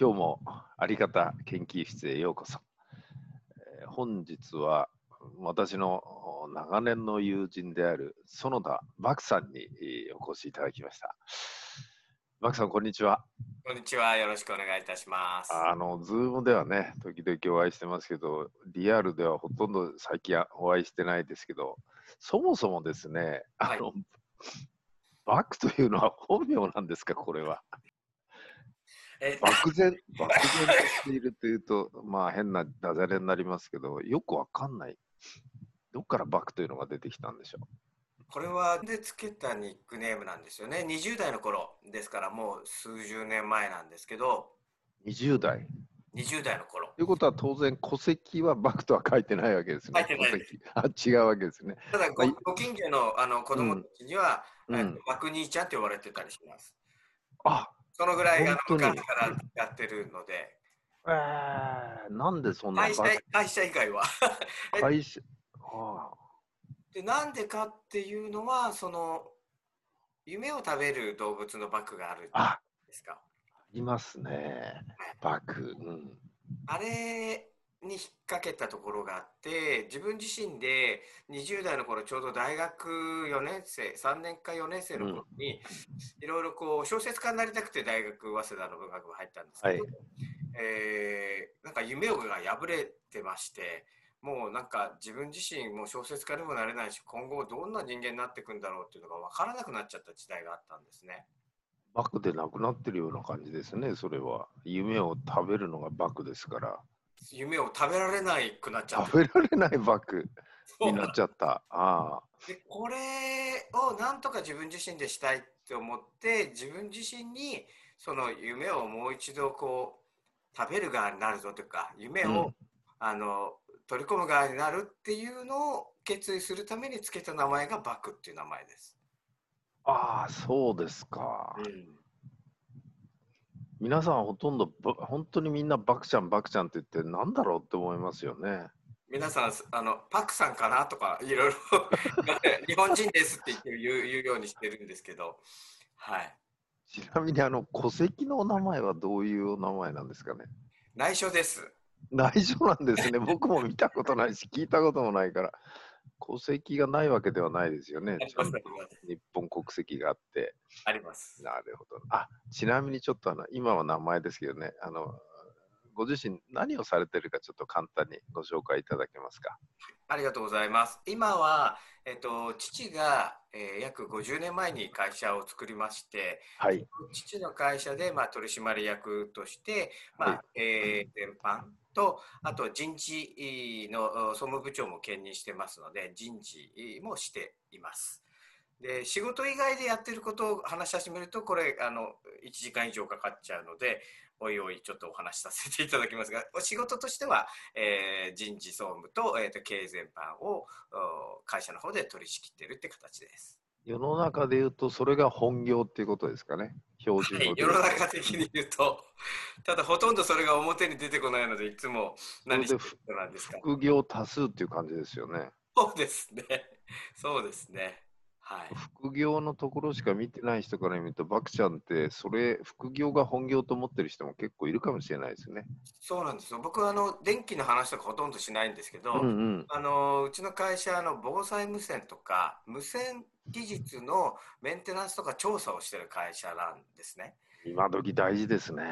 今日もあり方研究室へようこそ。えー本日は私の長年の友人である園田漠さんにえーお越しいただきました。漠さん、こんにちは。こんにちは。よろしくお願いいたします。あの、ズームではね、時々お会いしてますけど、リアルではほとんど最近はお会いしてないですけど、そもそもですね、あの、バクというのは本名なんですか、これは。え漠然、漠然としているというと、まあ変なダジャレになりますけど、よくわかんない。どっからバクというのが出てきたんでしょこれはでつけたニックネームなんですよね。20代の頃ですからもう数十年前なんですけど、う。20代？20代の頃。ということは当然戸籍はバクとは書いてないわけですね。書いてないあ違うわけですね。ただごはいご近所のあの子供たちには、うんえっとマク兄ちゃんって呼ばれてたりします。あそのぐらいあの昔からやってるので、えー、なんでそんな会社会社以外は。え 会社あでなんでかっていうのは、その夢を食べる動物のバクがあるあ、あんですか？いますね。バク。うん。あれに引っ掛けたところがあって自分自身で20代の頃ちょうど大学4年生3年か4年生の頃にいろいろこう小説家になりたくて大学早稲田の文学部入ったんですけど、はいえーなんか夢が破れてましてもうなんか自分自身もう小説家にもなれないし今後どんな人間になっていくんだろうっていうのが分からなくなっちゃった時代があったんですね。バクでなくなってるような感じですね、それは。夢を食べるのがバクですから。夢を食べられないくなっちゃった食べられないバクそうになっちゃった。ああ。でこれをなんとか自分自身でしたいって思って自分自身にその夢をもう一度こう食べる側になるぞというか夢を、うんあの取り込む側になるっていうのを決意するためにつけた名前がバクっていう名前です。ああ、そうですか。皆さんほとんどば、本当にみんなバクちゃん、バクちゃんって言って、なんだろうって思いますよね。皆さんあのパクさんかなとかいろいろ日本人ですって言ってる言う言うようにしてるんですけど、はい、ちなみに、あの、戸籍のお名前はどういうお名前なんですかね？内緒です。内緒なんですね。僕も見たことないし、聞いたこともないから。戸籍がないわけではないですよね日本国籍があって。あります。なるほど。あ、ちなみにちょっとあの、今は名前ですけどね、あの、ご自身何をされてるかちょっと簡単にご紹介いただけますか。ありがとうございます。今は、えっと、父が、えー約50年前に会社を作りまして、はい。父の会社で、まあ、取締役として、まあはい経営全般と、あと人事の総務部長も兼任してますので、人事もしています。で仕事以外でやってることを話し始めるとこれあの1時間以上かかっちゃうのでおいおいちょっとお話しさせていただきますがお 仕事としては、えー人事総務と,、えーと経営全般をお会社の方で取り仕切ってるって形です。世の中で言うと、それが本業っていうことですかね。標準はい世の中的に言うと ただほとんどそれが表に出てこないのでいつも何してなんですか副業多数っていう感じですよね。そうですねそうですねはい副業のところしか見てない人から見ると、バクちゃんって、それ、副業が本業と思ってる人も結構いるかもしれないですね。そうなんですよ僕はあの電気の話とかほとんどしないんですけど、うんうん。あのうちの会社あの防災無線とか無線技術のメンテナンスとか調査をしてる会社なんですね。今時大事ですね。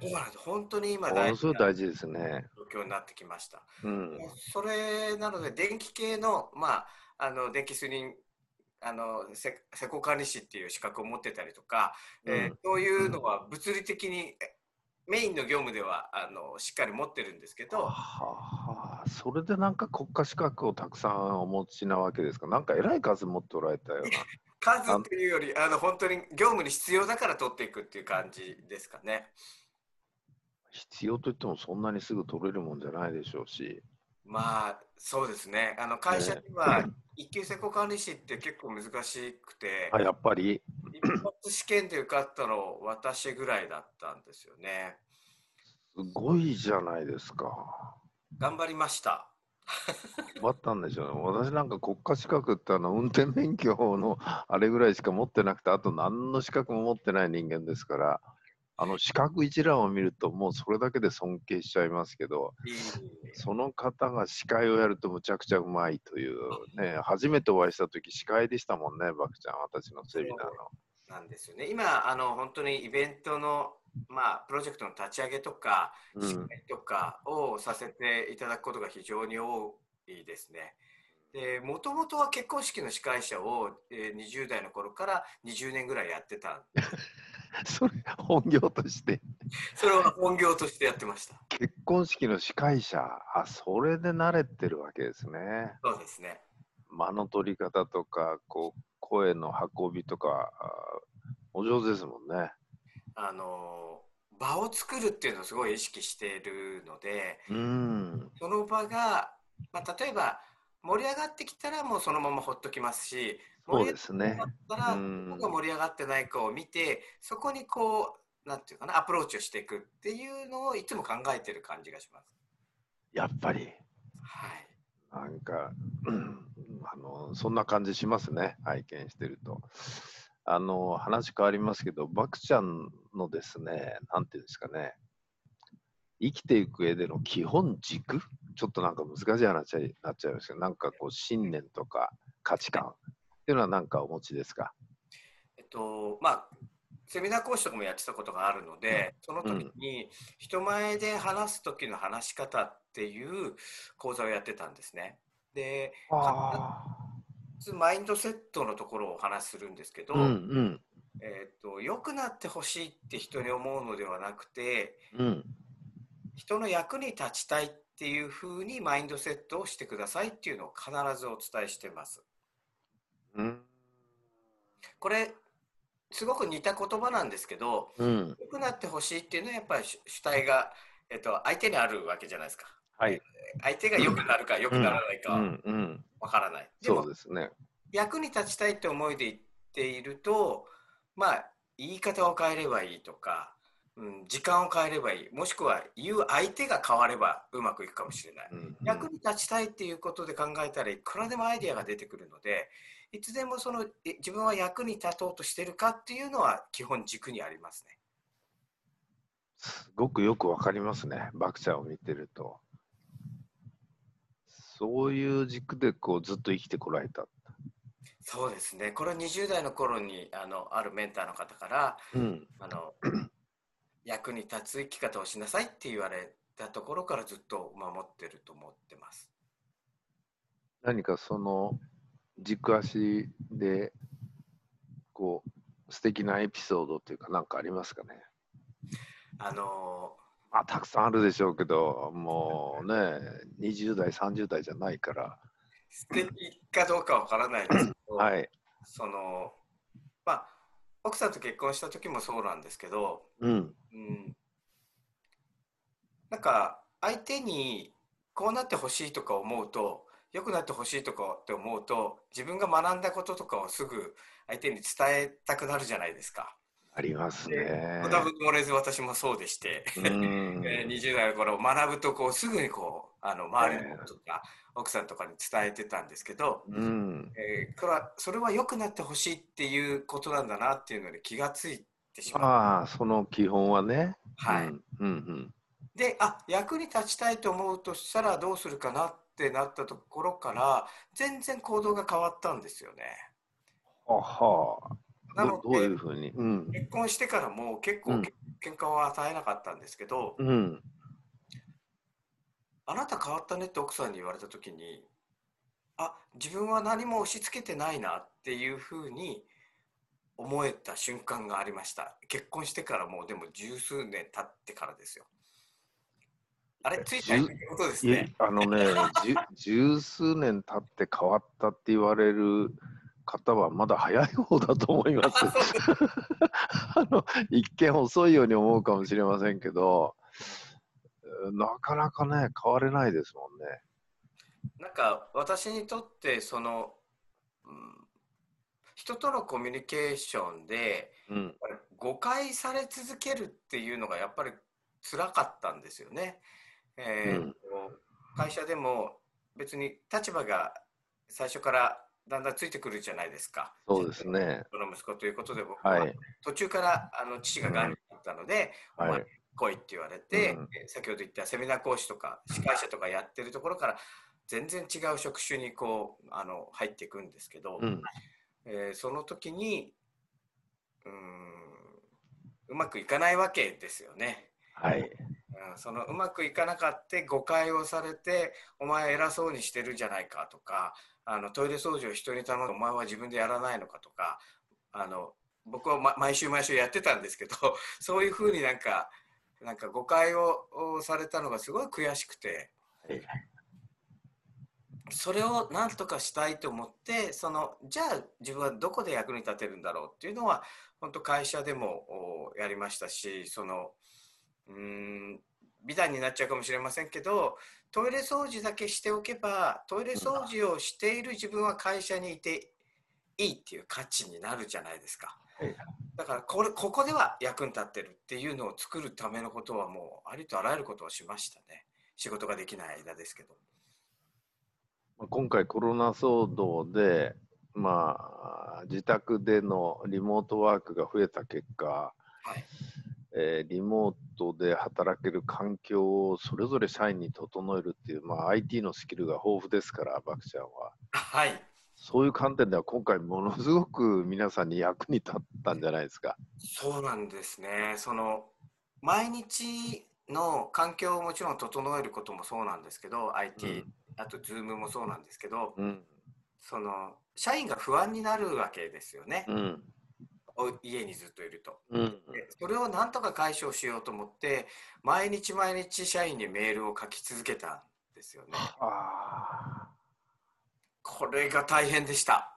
そうなんです本当に今大事な大事ですね。状況になってきました。うん。それなので電気系のまああの電気推認あの施施工管理士っていう資格を持ってたりとか、えーうんそういうのは物理的にえメインの業務ではあのしっかり持ってるんですけど、はあ、それでなんか国家資格をたくさんお持ちなわけですか？なんか偉い数持っておられたような。数っていうよりあの本当に業務に必要だから取っていくっていう感じですかね。必要といってもそんなにすぐ取れるもんじゃないでしょうし。まあそうですね。あの会社には一級施工管理士って結構難しくて、あ、やっぱり？一発試験で受かったの私ぐらいだったんですよね。すごいじゃないですか。頑張りました。終わったんでしょうね。私なんか国家資格ってあの運転免許のあれぐらいしか持ってなくて、あと何の資格も持ってない人間ですから、あの四角一覧を見ると、もうそれだけで尊敬しちゃいますけど、その方が司会をやるとむちゃくちゃうまいという、ね、初めてお会いした時司会でしたもんね、バクちゃん、私のセミナーの。なんですよね。今、あの本当にイベントの、まあ、プロジェクトの立ち上げとか、うん司会とかをさせていただくことが非常に多いですね。で、もともとは結婚式の司会者を、えー20代の頃から20年ぐらいやってた。それ、本業として、それは本業としてやってました。結婚式の司会者、あ、それで慣れてるわけですね。そうですね。間の取り方とか、こう、声の運びとか、あお上手ですもんね。あの場を作るっていうのをすごい意識しているので、うん。その場が、まあ、例えば盛り上がってきたらもうそのままほっときますし、そうですね盛り上がったらうんどこが盛り上がってないかを見て、そこにこう、なんていうかな、アプローチをしていくっていうのをいつも考えてる感じがします。やっぱり。はい。なんか、うんあの、そんな感じしますね、拝見してると。あの、話変わりますけど、バクちゃんのですね、なんていうんですかね、生きていく上での基本軸？ちょっとなんか難しい話になっちゃいますけど、なんかこう、信念とか価値観。っていうのは何かお持ちですか？えっと、まあ、セミナー講師とかもやってたことがあるので、その時に人前で話す時の話し方っていう講座をやってたんですね。で、マインドセットのところをお話しするんですけど、うんうん。えっと良くなってほしいって人に思うのではなくてうん。人の役に立ちたいっていうふうにマインドセットをしてくださいっていうのを必ずお伝えしてます。うん。これすごく似た言葉なんですけどうん。良くなってほしいっていうのはやっぱり主主体が、えっと、相手にあるわけじゃないですか。はい。相手が良くなるか良くならないか。わからない。でそもうですね。役に立ちたいって思いで言っているとまあ言い方を変えればいいとか、うん、時間を変えればいいもしくは言う相手が変わればうまくいくかもしれない、うんうん役に立ちたいっていうことで考えたらいくらでもアイデアが出てくるのでいつでもそのえ自分は役に立とうとしてるかっていうのは基本軸にありますねすごくよくわかりますね、バクちゃんを見てると。そういう軸でこうずっと生きてこられた。そうですねこれは20代の頃にあのあるメンターの方からうん。あの役に立つ生き方をしなさいって言われたところからずっと守ってると思ってます。何かその軸足でこう素敵なエピソードっていうか何かありますかね？あのあたくさんあるでしょうけどもうね20代30代じゃないから。素敵かどうかわからないですけど、はい。そのまあ奥さんと結婚した時もそうなんですけど、うん。うん、なんか相手にこうなってほしいとか思うと良くなってほしいとかって思うと自分が学んだこととかをすぐ相手に伝えたくなるじゃないですか。ありますでね多分漏れず私もそうでして、うん。えー20代の頃学ぶとこうすぐにこうあの周りのこととか、奥さんとかに伝えてたんですけど、うん。えーこれはそれは良くなってほしいっていうことなんだなっていうので気がついてしまう。ああその基本はね。はい。うんうんであ役に立ちたいと思うとしたらどうするかなってなったところから全然行動が変わったんですよね。うん、ははなのどどういでうふうに？うん。結婚してからも結構、うん。喧嘩は与えなかったんですけど、うんあなた変わったねって奥さんに言われた時にあ自分は何も押し付けてないなっていうふうに思えた瞬間がありました。結婚してからもうでも十数年経ってからですよ。あれついてことですいねあのね 十数年経って変わったって言われる方はまだ早い方だと思います。あ の一見遅いように思うかもしれませんけど、なかなかね、変われないですもんね。なんか私にとってその、うん、人とのコミュニケーションでうん、誤解され続けるっていうのがやっぱり辛かったんですよね。えー会社でも別に立場が最初からだんだんついてくるじゃないですか。そうですね。その息子ということで僕は、はい。途中からあの父ががんになっったので、お前はい。来いって言われて、うんえ先ほど言ったセミナー講師とか司会者とかやってるところから全然違う職種にこうあの入っていくんですけど、うん。えーその時にうーんうまくいかないわけですよね。はい。うんそのうまくいかなかって誤解をされてお前偉そうにしてるじゃないかとかあのトイレ掃除を人に頼んでお前は自分でやらないのかとかあの僕は、ま、毎週毎週やってたんですけどそういうふうになんかなんか誤解ををされたのがすごい悔しくて。はい。それを何とかしたいと思ってそのじゃあ自分はどこで役に立てるんだろうっていうのは本当会社でもおやりましたしそのうーん美談になっちゃうかもしれませんけどトイレ掃除だけしておけばトイレ掃除をしている自分は会社にいていいっていう価値になるじゃないですか。はい。だからこれここでは役に立ってるっていうのを作るためのことはもうありとあらゆることをしましたね仕事ができない間ですけど。まあ今回コロナ騒動で、まあ、自宅でのリモートワークが増えた結果、はいえーリモートで働ける環境をそれぞれ社員に整えるっていう、まあ、IT のスキルが豊富ですから、バクちゃんは。はいそういう観点では今回ものすごく皆さんに役に立ったんじゃないですか。そうなんですね。その毎日の環境をもちろん整えることもそうなんですけど、IT、あと Zoom もそうなんですけど、うん。その社員が不安になるわけですよね。うん。お家にずっといると。うん。でそれをなんとか解消しようと思って、毎日毎日社員にメールを書き続けたんですよね。これが大変でした。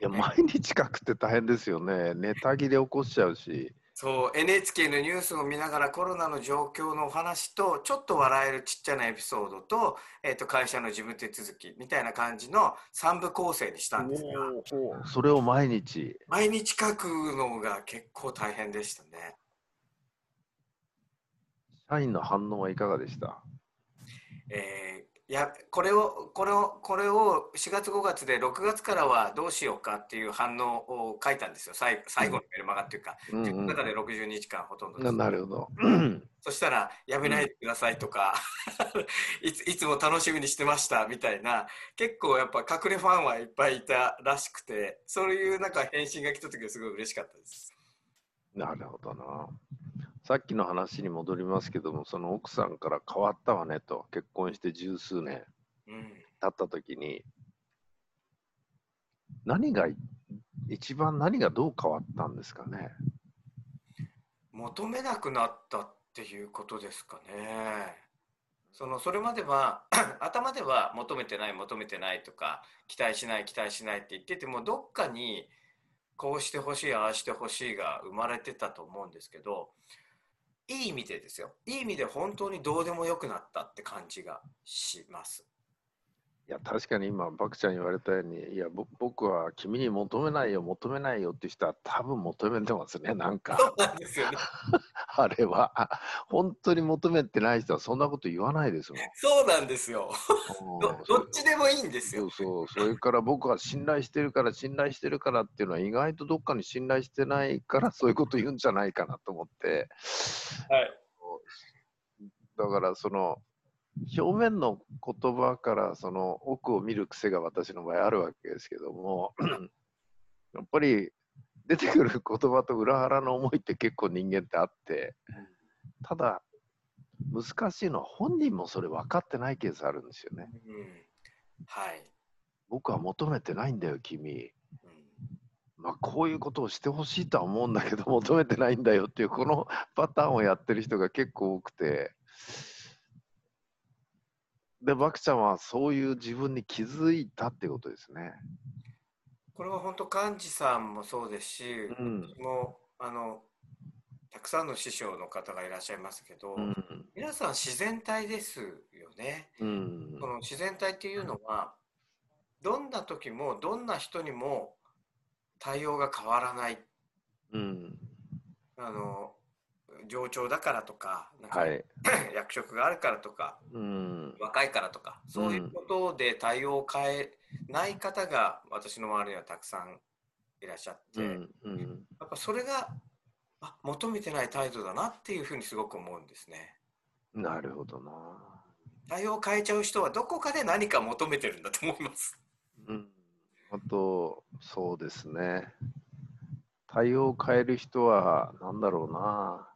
いや、毎日書くって大変ですよね。ネタ切れ起こしちゃうし。そう NHK のニュースを見ながらコロナの状況のお話とちょっと笑えるちっちゃなエピソードと,、えー、と会社の事務手続きみたいな感じの3部構成にしたんですがそれを毎日。毎日書くのが結構大変でしたね。社員の反応はいかがでした？えーいやこれをこれをこれを4月5月で6月からはどうしようかっていう反応を書いたんですよ。最最後のメルマガっていうか、うん。うん自分の中で60日間ほとんどななるほど。そしたら、やめないでくださいとか、いついつも楽しみにしてましたみたいな、結構やっぱ隠れファンはいっぱいいたらしくて、そういうなんか返信が来た時はすごい嬉しかったです。なるほどな。さっきの話に戻りますけども、その奥さんから変わったわねと、結婚して十数年うん、経った時に、何がい、一番何がどう変わったんですかね？求めなくなったっていうことですかね。そのそれまでは 頭では求めてない求めてないとか期待しない期待しないって言っててもどっかにこうしてほしいああしてほしいが生まれてたと思うんですけどいい意味でですよいい意味で本当にどうでもよくなったって感じがします。いや、確かに今、バクちゃん言われたように、いや、ぼ僕は君に求めないよ、求めないよって人は多分求めてますね、なんか。そうなんですよね。あれは、本当に求めてない人はそんなこと言わないですもん。そうなんですよ。どっちでもいいんですよ。そうそう、それから僕は信頼してるから、信頼してるからっていうのは、意外とどっかに信頼してないから、そういうこと言うんじゃないかなと思って、はい。だからその、表面の言葉からその奥を見る癖が私の場合あるわけですけども、やっぱり出てくる言葉と裏腹の思いって結構人間ってあって、ただ、難しいのは本人もそれ分かってないケースあるんですよね。うん、はい。僕は求めてないんだよ、君。うんまあ、こういうことをしてほしいとは思うんだけど、求めてないんだよっていう、このパターンをやってる人が結構多くて、で、バクちゃんはそういう自分に気づいたってことですね。これは本当幹事さんもそうですし、うん。私もあのたくさんの師匠の方がいらっしゃいますけど、うん。皆さん自然体ですよね。うんこ。の自然体っていうのはどんな時もどんな人にも対応が変わらないうん。あの上長だからとかなんかはい。役職があるからとかうん。若いからとかそういうことで対応を変えない方が私の周りにはたくさんいらっしゃって、うん。うん。やっぱそれがあ求めてない態度だなっていうふうにすごく思うんですね。なるほどな。対応を変えちゃう人はどこかで何か求めてるんだと思います。うん。あと、そうですね。対応を変える人は、なんだろうな。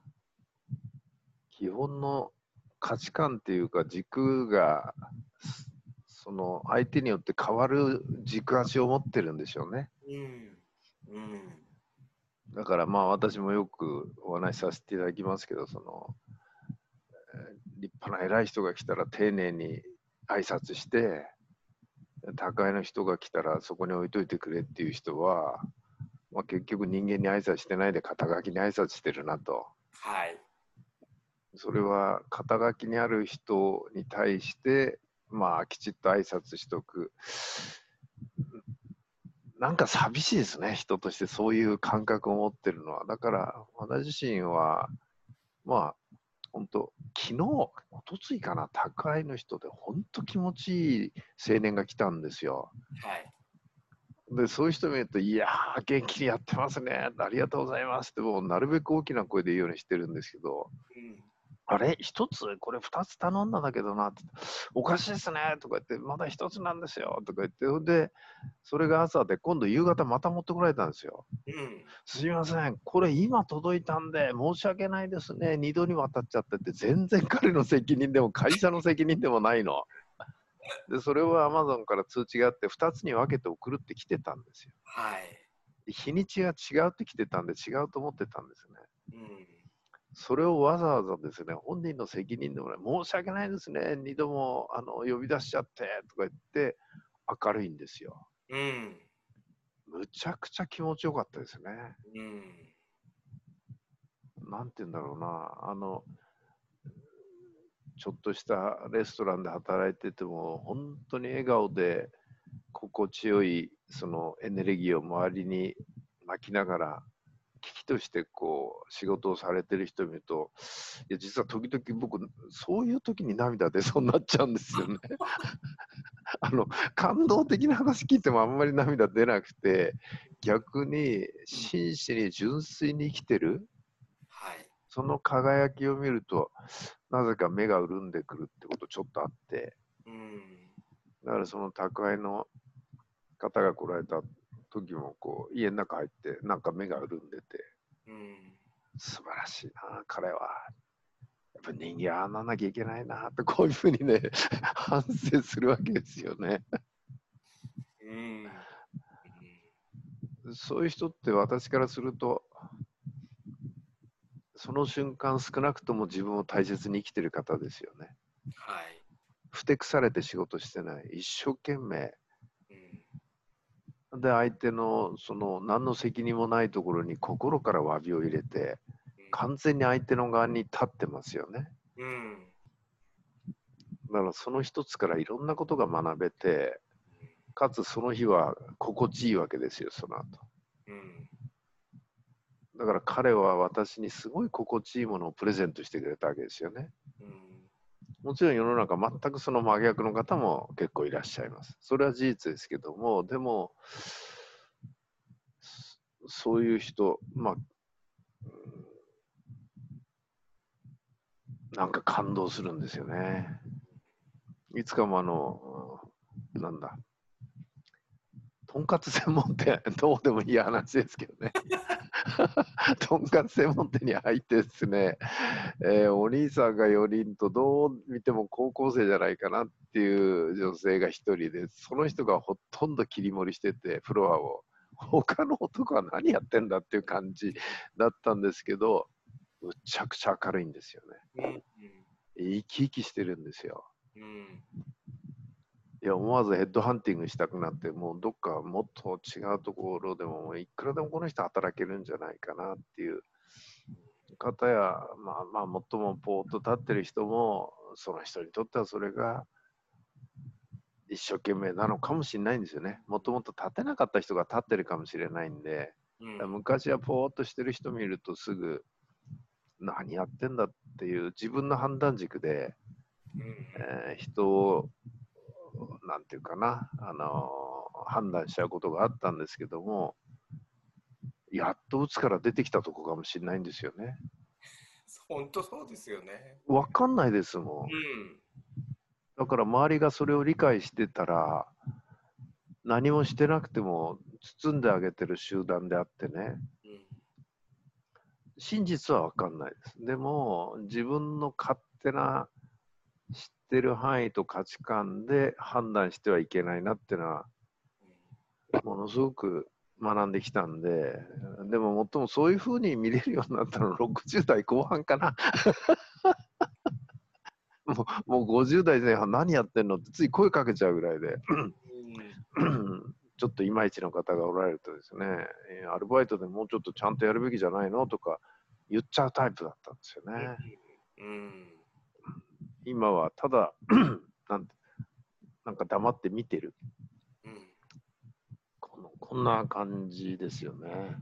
基本の価値観っていうか、軸が、その相手によって変わる軸足を持ってるんでしょうね。うん。うん。だからまあ私もよくお話しさせていただきますけど、その、えー立派な偉い人が来たら丁寧に挨拶して、高いの人が来たらそこに置いといてくれっていう人は、まあ、結局人間に挨拶してないで肩書きに挨拶してるなと。はい。それは肩書きにある人に対して、まあきちっと挨拶しとく。なんか寂しいですね、人としてそういう感覚を持ってるのは。だから私自身は、まあ、本当昨日、おとついかな、宅配の人で本当気持ちいい青年が来たんですよ。はい。で、そういう人見ると、いやー、元気にやってますね、ありがとうございますって、もうなるべく大きな声で言うようにしてるんですけど、うん。あれ？一つ？これ二つ頼んだんだけどなって。おかしいですね。とか言ってまだ一つなんですよ。とか言ってでそれが朝で今度夕方また持ってこられたんですよ。うん。すいません。これ今届いたんで申し訳ないですね。二度にわたっちゃってって全然彼の責任でも会社の責任でもないの。でそれはアマゾンから通知があって2つに分けて送るって来てたんですよ。はい。日にちが違うって来てたんで違うと思ってたんですね。うん。それをわざわざですね、本人の責任でもない、申し訳ないですね、二度もあの呼び出しちゃってとか言って、明るいんですよ。うん。むちゃくちゃ気持ちよかったですね。うん。なんて言うんだろうな、あの、ちょっとしたレストランで働いてても、本当に笑顔で心地よいそのエネルギーを周りに巻きながら、危機としてこう仕事をされてる人を見ると、いや実は時々僕、そういう時に涙出そうになっちゃうんですよね。あの感動的な話聞いてもあんまり涙出なくて、逆に真摯に純粋に生きてる、はい。その輝きを見ると、なぜか目が潤んでくるってことちょっとあって、うん。だからその宅配の方が来られた時もこう家の中入ってなんか目が潤んでてうん。素晴らしいな彼はやっぱ人間ああなんなきゃいけないなってこういうふうにね 反省するわけですよねうん。そういう人って私からするとその瞬間少なくとも自分を大切に生きてる方ですよねはい。ふてくされて仕事してない一生懸命うん。で相手のその何の責任もないところに心から詫びを入れて完全に相手の側に立ってますよねうん。だからその一つからいろんなことが学べてかつその日は心地いいわけですよその後うん。だから彼は私にすごい心地いいものをプレゼントしてくれたわけですよねうん。もちろん世の中全くその真逆の方も結構いらっしゃいます。それは事実ですけどもでもそそういう人まあうんなんか感動するんですよね。いつかもあのなんだとんかつ専門店 どうでもいい話ですけどね とんかつ専門店に入ってですね、えーお兄さんが4人とどう見ても高校生じゃないかなっていう女性が1人でその人がほとんど切り盛りしててフロアを他の男は何やってんだっていう感じだったんですけどむちゃくちゃ明るいんですよねうん。生き生きしてるんですようん。いや思わずヘッドハンティングしたくなってもうどっかもっと違うところでもいくらでもこの人働けるんじゃないかなっていう。方やまあまあ最もポーッと立ってる人もその人にとってはそれが一生懸命なのかもしれないんですよね。もともと立てなかった人が立ってるかもしれないんでうん。昔はポーッとしてる人見るとすぐ何やってんだっていう自分の判断軸でえー人を、なんていうかな、あのー判断しちゃうことがあったんですけども、やっと鬱から出てきたとこかもしれないんですよね。本当そうですよね。わかんないですもん。うん。だから周りがそれを理解してたら、何もしてなくても包んであげてる集団であってね、うん真実はわかんないです。でも、自分の勝手な知ってる範囲と価値観で判断してはいけないなっていうのは、ものすごく学んできたんで、でも、もっともそういうふうに見れるようになったの60代後半かな。もうもう50代前半何やってんのってつい声かけちゃうぐらいで。うんちょっといまいちの方がおられるとですね、えーアルバイトでもうちょっとちゃんとやるべきじゃないのとか言っちゃうタイプだったんですよね。うん今はただ なんて、なんか黙って見てる。うんこのこんな感じですよね。